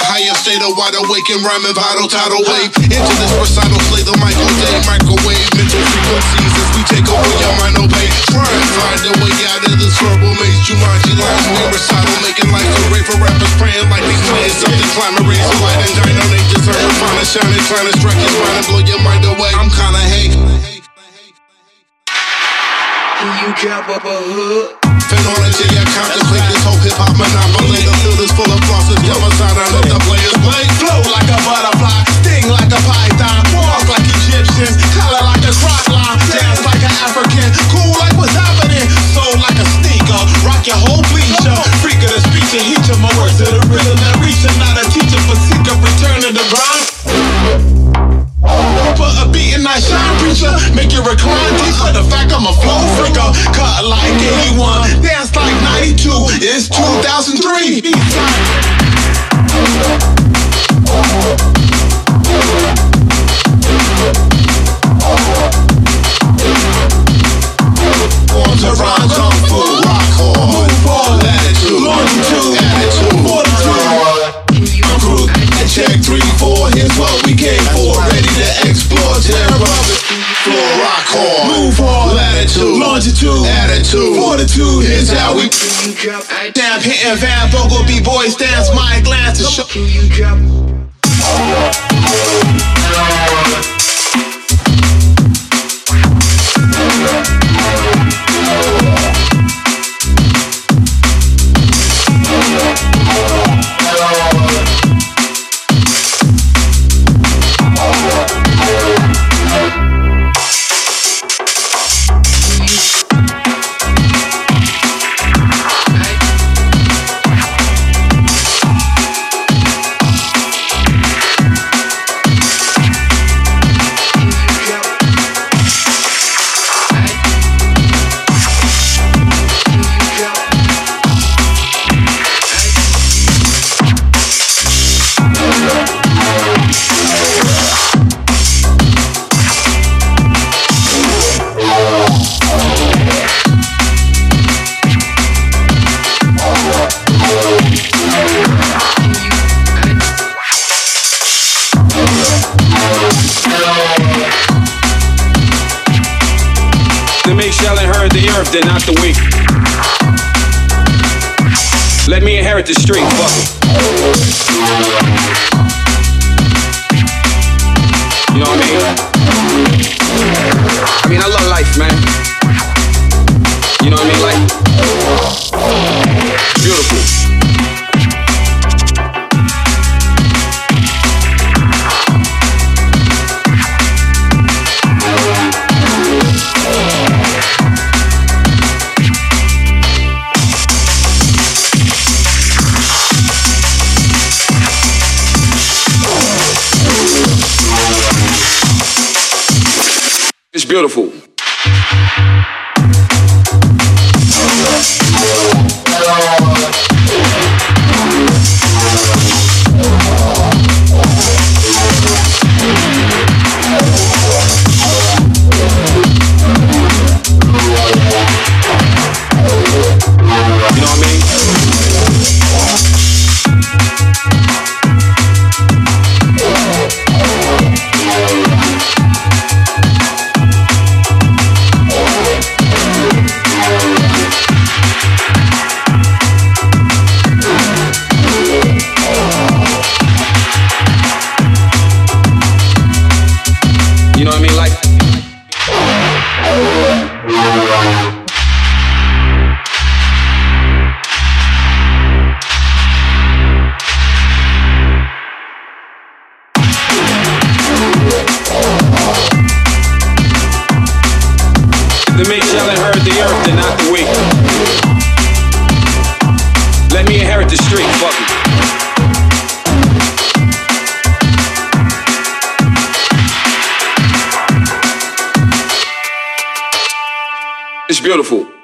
the wide awake and rhyming vital tidal wave. Into this recital, slay the Michael Day microwave. Mental frequencies as we take over your mind, obey. Try and find a way out of this verbal maze. Jumanji lines, we recital, making life a rave for rappers, praying like they playing something. Climate raise the light and dino, they deserve to find a shining, trying to strike your spine and blow your mind away. I'm kinda hate. Do you cap up a hood. Phenology, I contemplate this whole hip hop monopoly. The field is full of flosses, preacher, make you recline deeper. The fact I'm a flow freaker, cut like 81, dance like 92. It's 2003. On to rhyme, kung fu, rock hard, Move on, latitude, longitude, attitude, fortitude. I'm crew, check three, four, here's what we came for. Longitude, attitude, fortitude. here's how we. Damn, hitting Van Vogel, B-boys dance, my glance to show. Not the. Let me inherit the street, fuck it. Beautiful. The meek shall inherit the earth, and not the weak. Let me inherit the street, fuck it. It's beautiful.